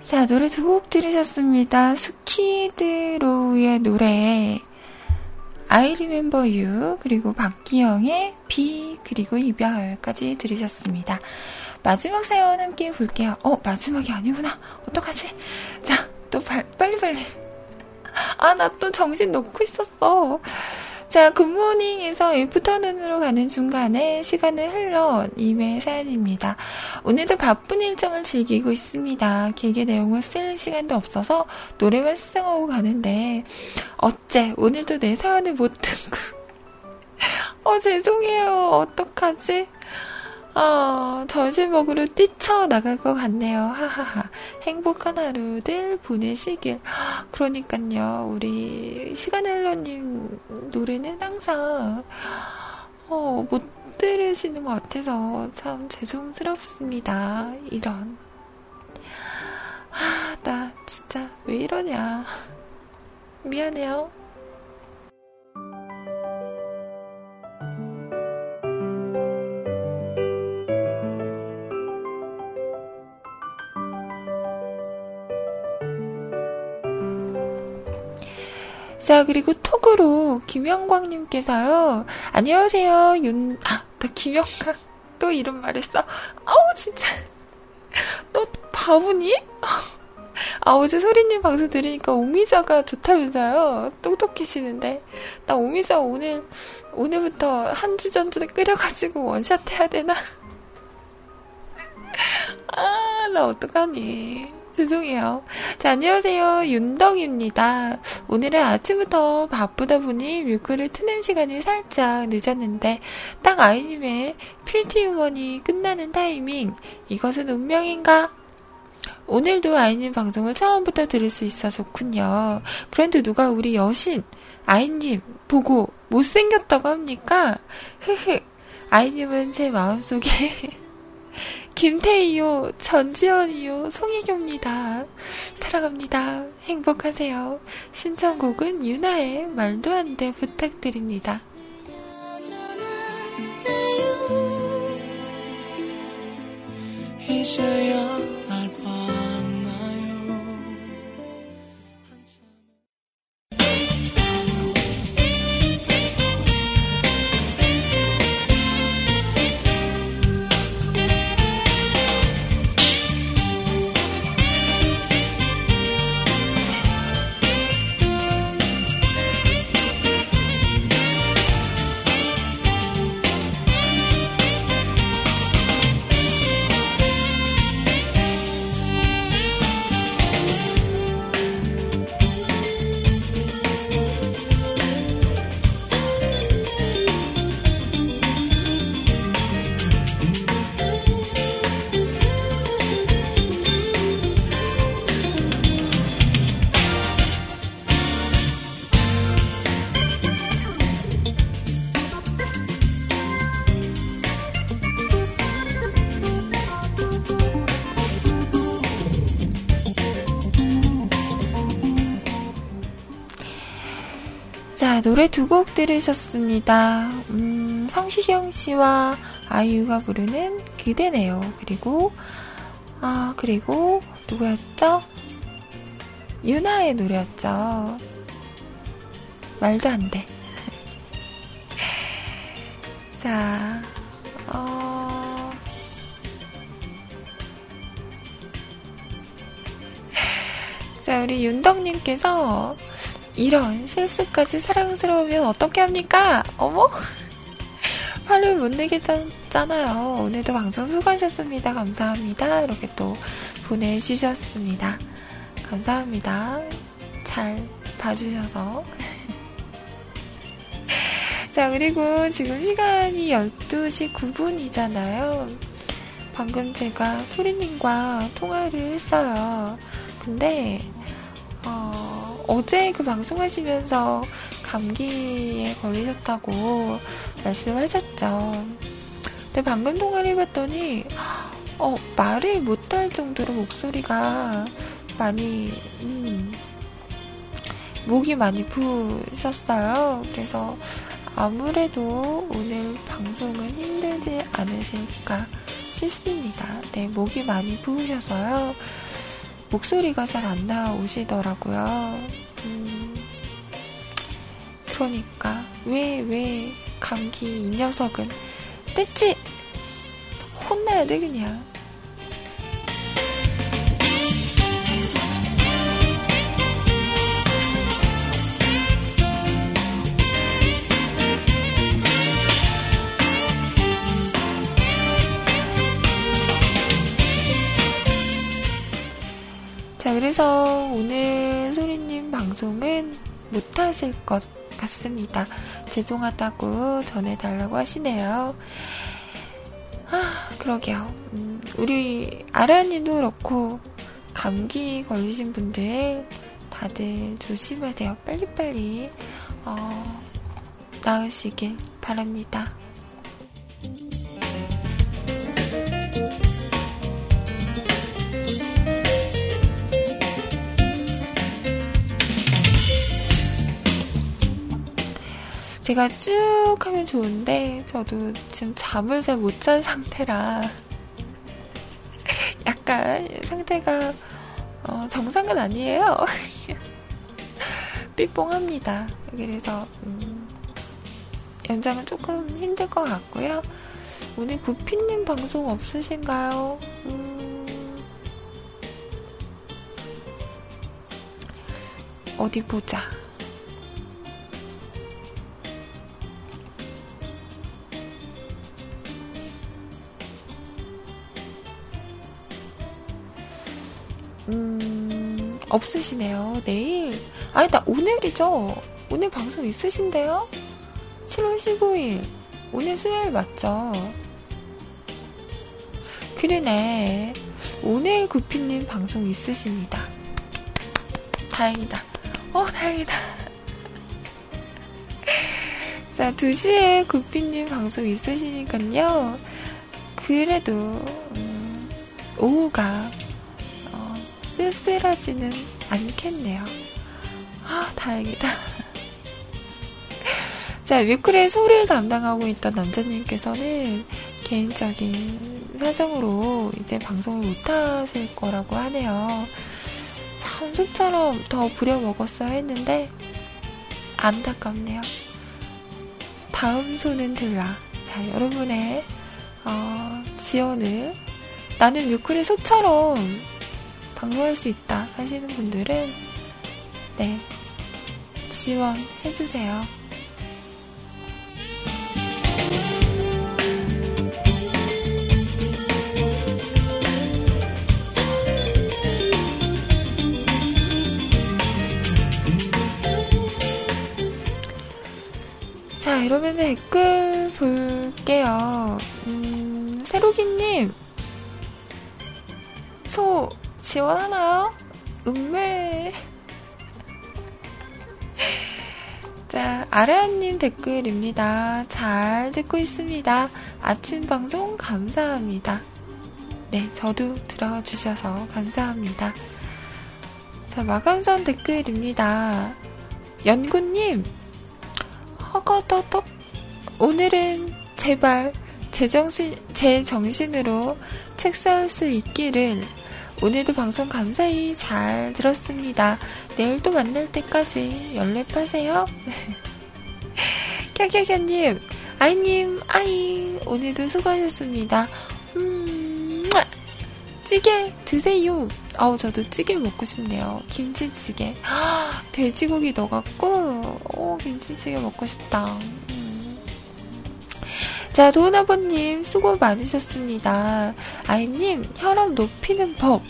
자, 노래 두 곡 들으셨습니다. 스키드로우의 노래 I Remember You 그리고 박기영의 비 그리고 이별까지 들으셨습니다. 마지막 사연 함께 볼게요. 어, 마지막이 아니구나. 어떡하지? 자, 또 빨리빨리. 아, 나 또 정신 놓고 있었어. 자, good morning에서 afternoon으로 가는 중간에 시간을 흘러 님의 사연입니다. 오늘도 바쁜 일정을 즐기고 있습니다. 길게 내용을 쓸 시간도 없어서 노래만 수상하고 가는데 어째 오늘도 내 사연을 못 듣고 어 죄송해요. 어떡하지? 어, 점심 먹으러 뛰쳐나갈 것 같네요. 하하하. 행복한 하루들 보내시길. 그러니까요, 우리 시간헬러님 노래는 항상, 어, 못 들으시는 것 같아서 참 죄송스럽습니다. 이런. 아, 나 진짜 왜 이러냐. 미안해요. 자, 그리고 톡으로 김영광님께서요. 안녕하세요. 윤, 아, 나 김영광. 또 이런 말 했어. 아우, 진짜. 너 바보니? 아, 어제 소리님 방송 들으니까 오미자가 좋다면서요. 똑똑해지는데. 나 오미자 오늘, 오늘부터 한 주 전전에 끓여가지고 원샷 해야 되나? 아, 나 어떡하니. 죄송해요. 자, 안녕하세요. 윤덕입니다. 오늘은 아침부터 바쁘다 보니 뮤크를 트는 시간이 살짝 늦었는데, 딱 아이님의 필티 유먼이 끝나는 타이밍, 이것은 운명인가? 오늘도 아이님 방송을 처음부터 들을 수 있어 좋군요. 그런데 누가 우리 여신, 아이님, 보고 못생겼다고 합니까? 흐흐. 아이님은 제 마음속에 김태희요, 전지현이요, 송혜교입니다. 사랑합니다. 행복하세요. 신청곡은 유나의 말도 안 돼 부탁드립니다. 이제야 날 노래 두 곡 들으셨습니다. 음, 성시경 씨와 아이유가 부르는 그대네요. 그리고, 아, 그리고, 누구였죠? 유나의 노래였죠. 말도 안 돼. 자, 어... 자, 우리 윤덕님께서 이런 실수까지 사랑스러우면 어떻게 합니까? 어머? 화를 못 내겠잖아요. 오늘도 방송 수고하셨습니다. 감사합니다. 이렇게 또 보내주셨습니다. 감사합니다. 잘 봐주셔서. 자, 그리고 지금 시간이 12시 9분이잖아요. 방금 제가 소리님과 통화를 했어요. 근데, 어, 어제 그 방송하시면서 감기에 걸리셨다고 말씀하셨죠. 근데 방금 통화를 해봤더니, 어, 말을 못할 정도로 목소리가 많이, 음, 목이 많이 부으셨어요. 그래서 아무래도 오늘 방송은 힘들지 않으실까 싶습니다. 네, 목이 많이 부으셔서요. 목소리가 잘 안 나오시더라고요. 음, 그러니까 왜 왜 감기 이 녀석은 뗐지 혼나야 돼 그냥. 자, 그래서 오늘 소리님 방송은 못하실 것 같습니다. 죄송하다고 전해달라고 하시네요. 아, 그러게요. 음, 우리 아라님도 그렇고, 감기 걸리신 분들 다들 조심하세요. 빨리빨리, 어, 나으시길 바랍니다. 제가 쭉 하면 좋은데 저도 지금 잠을 잘 못 잔 상태라 약간 상태가 어, 정상은 아니에요. 삐뽕합니다. 그래서 음, 연장은 조금 힘들 것 같고요. 오늘 구피님 방송 없으신가요? 음, 어디 보자. 없으시네요. 내일. 아니다, 오늘이죠? 오늘 방송 있으신데요? 7월 15일. 오늘 수요일 맞죠? 그러네. 오늘 구피님 방송 있으십니다. 다행이다. 어, 다행이다. 자, 2시에 구피님 방송 있으시니까요. 그래도, 음, 오후가 쓸쓸하지는 않겠네요. 아, 다행이다. 자, 뮤클의 소리를 담당하고 있던 남자님께서는 개인적인 사정으로 이제 방송을 못하실 거라고 하네요. 참, 소처럼 더 부려먹었어야 했는데, 안타깝네요. 다음 소는 들라. 자, 여러분의, 어, 지원을 나는 뮤클의 소처럼 방문할 수 있다 하시는 분들은 네 지원해주세요. 자, 이러면 댓글 볼게요. 음, 세로기님, 소, 지원하나요? 음메. 자, 아라님 댓글입니다. 잘 듣고 있습니다. 아침 방송 감사합니다. 네, 저도 들어주셔서 감사합니다. 자, 마감선 댓글입니다. 연구님, 허거더덕. 오늘은 제발 제정신, 제 정신으로 책 쌓을 수 있기를 오늘도 방송 감사히 잘 들었습니다. 내일 또 만날 때까지 연랩하세요. 캬캬캬님, 아이님, 아이, 오늘도 수고하셨습니다. 음, 찌개 드세요. 아우, 저도 찌개 먹고 싶네요. 김치찌개. 돼지고기 넣어갖고, 오, 김치찌개 먹고 싶다. 음. 자, 도은아버님, 수고 많으셨습니다. 아이님, 혈압 높이는 법.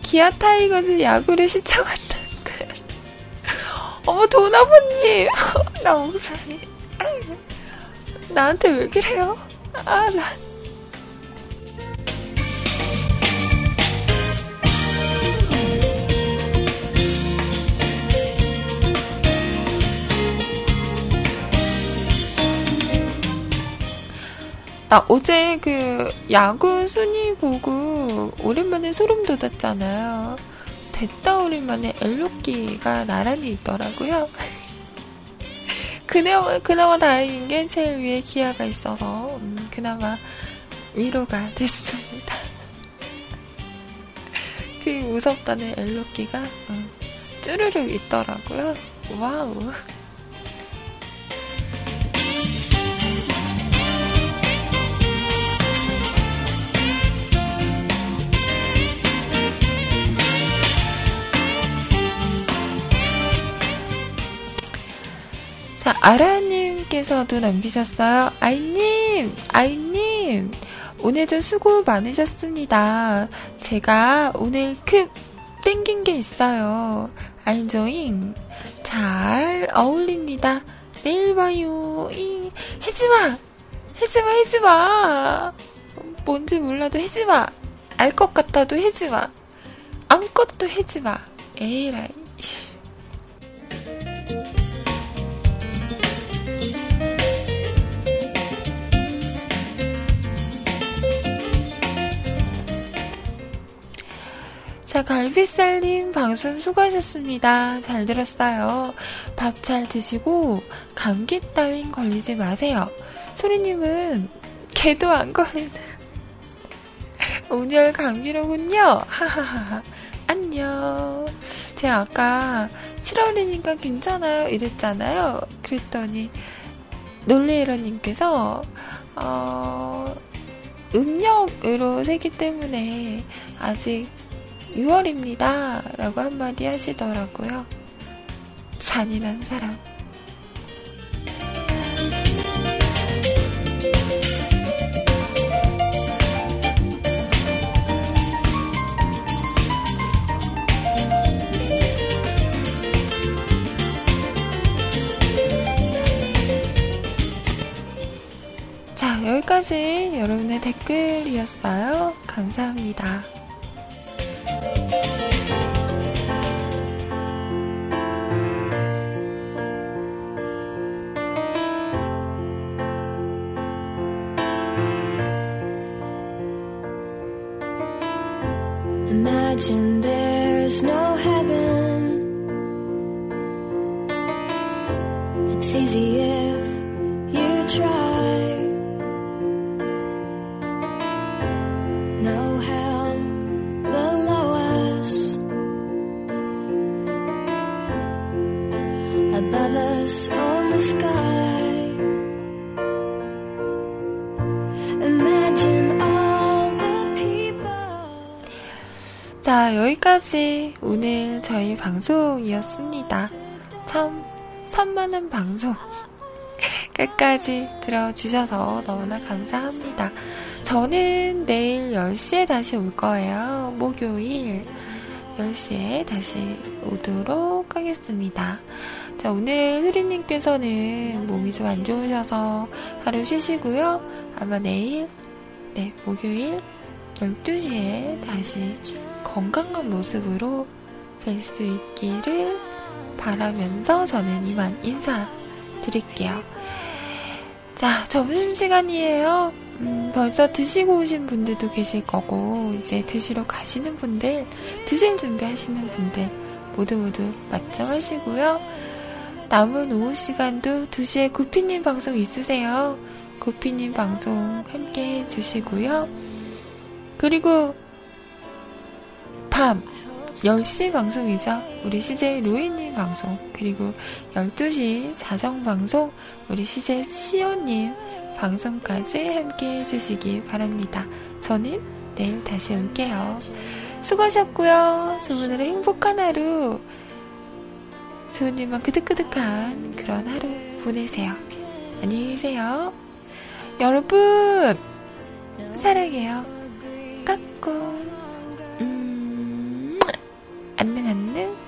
기아 타이거즈 야구를 시청한다는 거예요. 어머, 도은아버님. 나 목소리. 나한테 왜 그래요? 아, 나. 나 어제 그 야구 순위 보고 오랜만에 소름 돋았잖아요. 됐다 오랜만에 엘롯기가 나란히 있더라고요. 그나마, 그나마 다행인 게 제일 위에 기아가 있어서 음, 그나마 위로가 됐습니다. 그 무섭다는 엘롯기가 음, 쭈르륵 있더라고요. 와우. 자, 아라님께서도 남기셨어요. 아이님, 아이님, 오늘도 수고 많으셨습니다. 제가 오늘 급 땡긴 게 있어요. 알죠잉? 잘 어울립니다. 내일 봐요. 잉. 해지마! 해지마, 해지마! 뭔지 몰라도 해지 마. 알 것 같아도 해지 마. 아무것도 해지 마. 에라이. 자, 갈비살님 방송 수고하셨습니다. 잘 들었어요. 밥 잘 드시고 감기 따윈 걸리지 마세요. 소리님은 개도 안 걸리는 온열 감기로군요. 하하하. 안녕. 제가 아까 7월이니까 괜찮아요. 이랬잖아요. 그랬더니 놀레이러님께서 어, 음력으로 세기 때문에 아직 6월입니다. 라고 한마디 하시더라고요. 잔인한 사람. 자, 여기까지 여러분의 댓글이었어요. 감사합니다.
Imagine there's no heaven. It's easy if you try. No hell below us. Above us on the sky.
자, 여기까지 오늘 저희 방송이었습니다. 참, 산만한 방송. 끝까지 들어주셔서 너무나 감사합니다. 저는 내일 10시에 다시 올 거예요. 목요일 10시에 다시 오도록 하겠습니다. 자, 오늘 수리님께서는 몸이 좀 안 좋으셔서 하루 쉬시고요. 아마 내일, 네, 목요일 12시에 다시 건강한 모습으로 뵐 수 있기를 바라면서 저는 이만 인사드릴게요. 자, 점심시간이에요. 음, 벌써 드시고 오신 분들도 계실 거고, 이제 드시러 가시는 분들, 드실 준비하시는 분들, 모두 모두 맞점하시고요. 남은 오후 시간도 2시에 구피님 방송 있으세요. 구피님 방송 함께 해주시고요. 그리고 밤 10시 방송이죠. 우리 CJ 로이님 방송. 그리고 12시 자정 방송 우리 CJ 시오님 방송까지 함께 해주시기 바랍니다. 저는 내일 다시 올게요. 수고하셨고요. 저분들의 행복한 하루, 좋은 일만 그득그득한 그런 하루 보내세요. 안녕히 계세요. 여러분, 사랑해요. 안녕 안녕.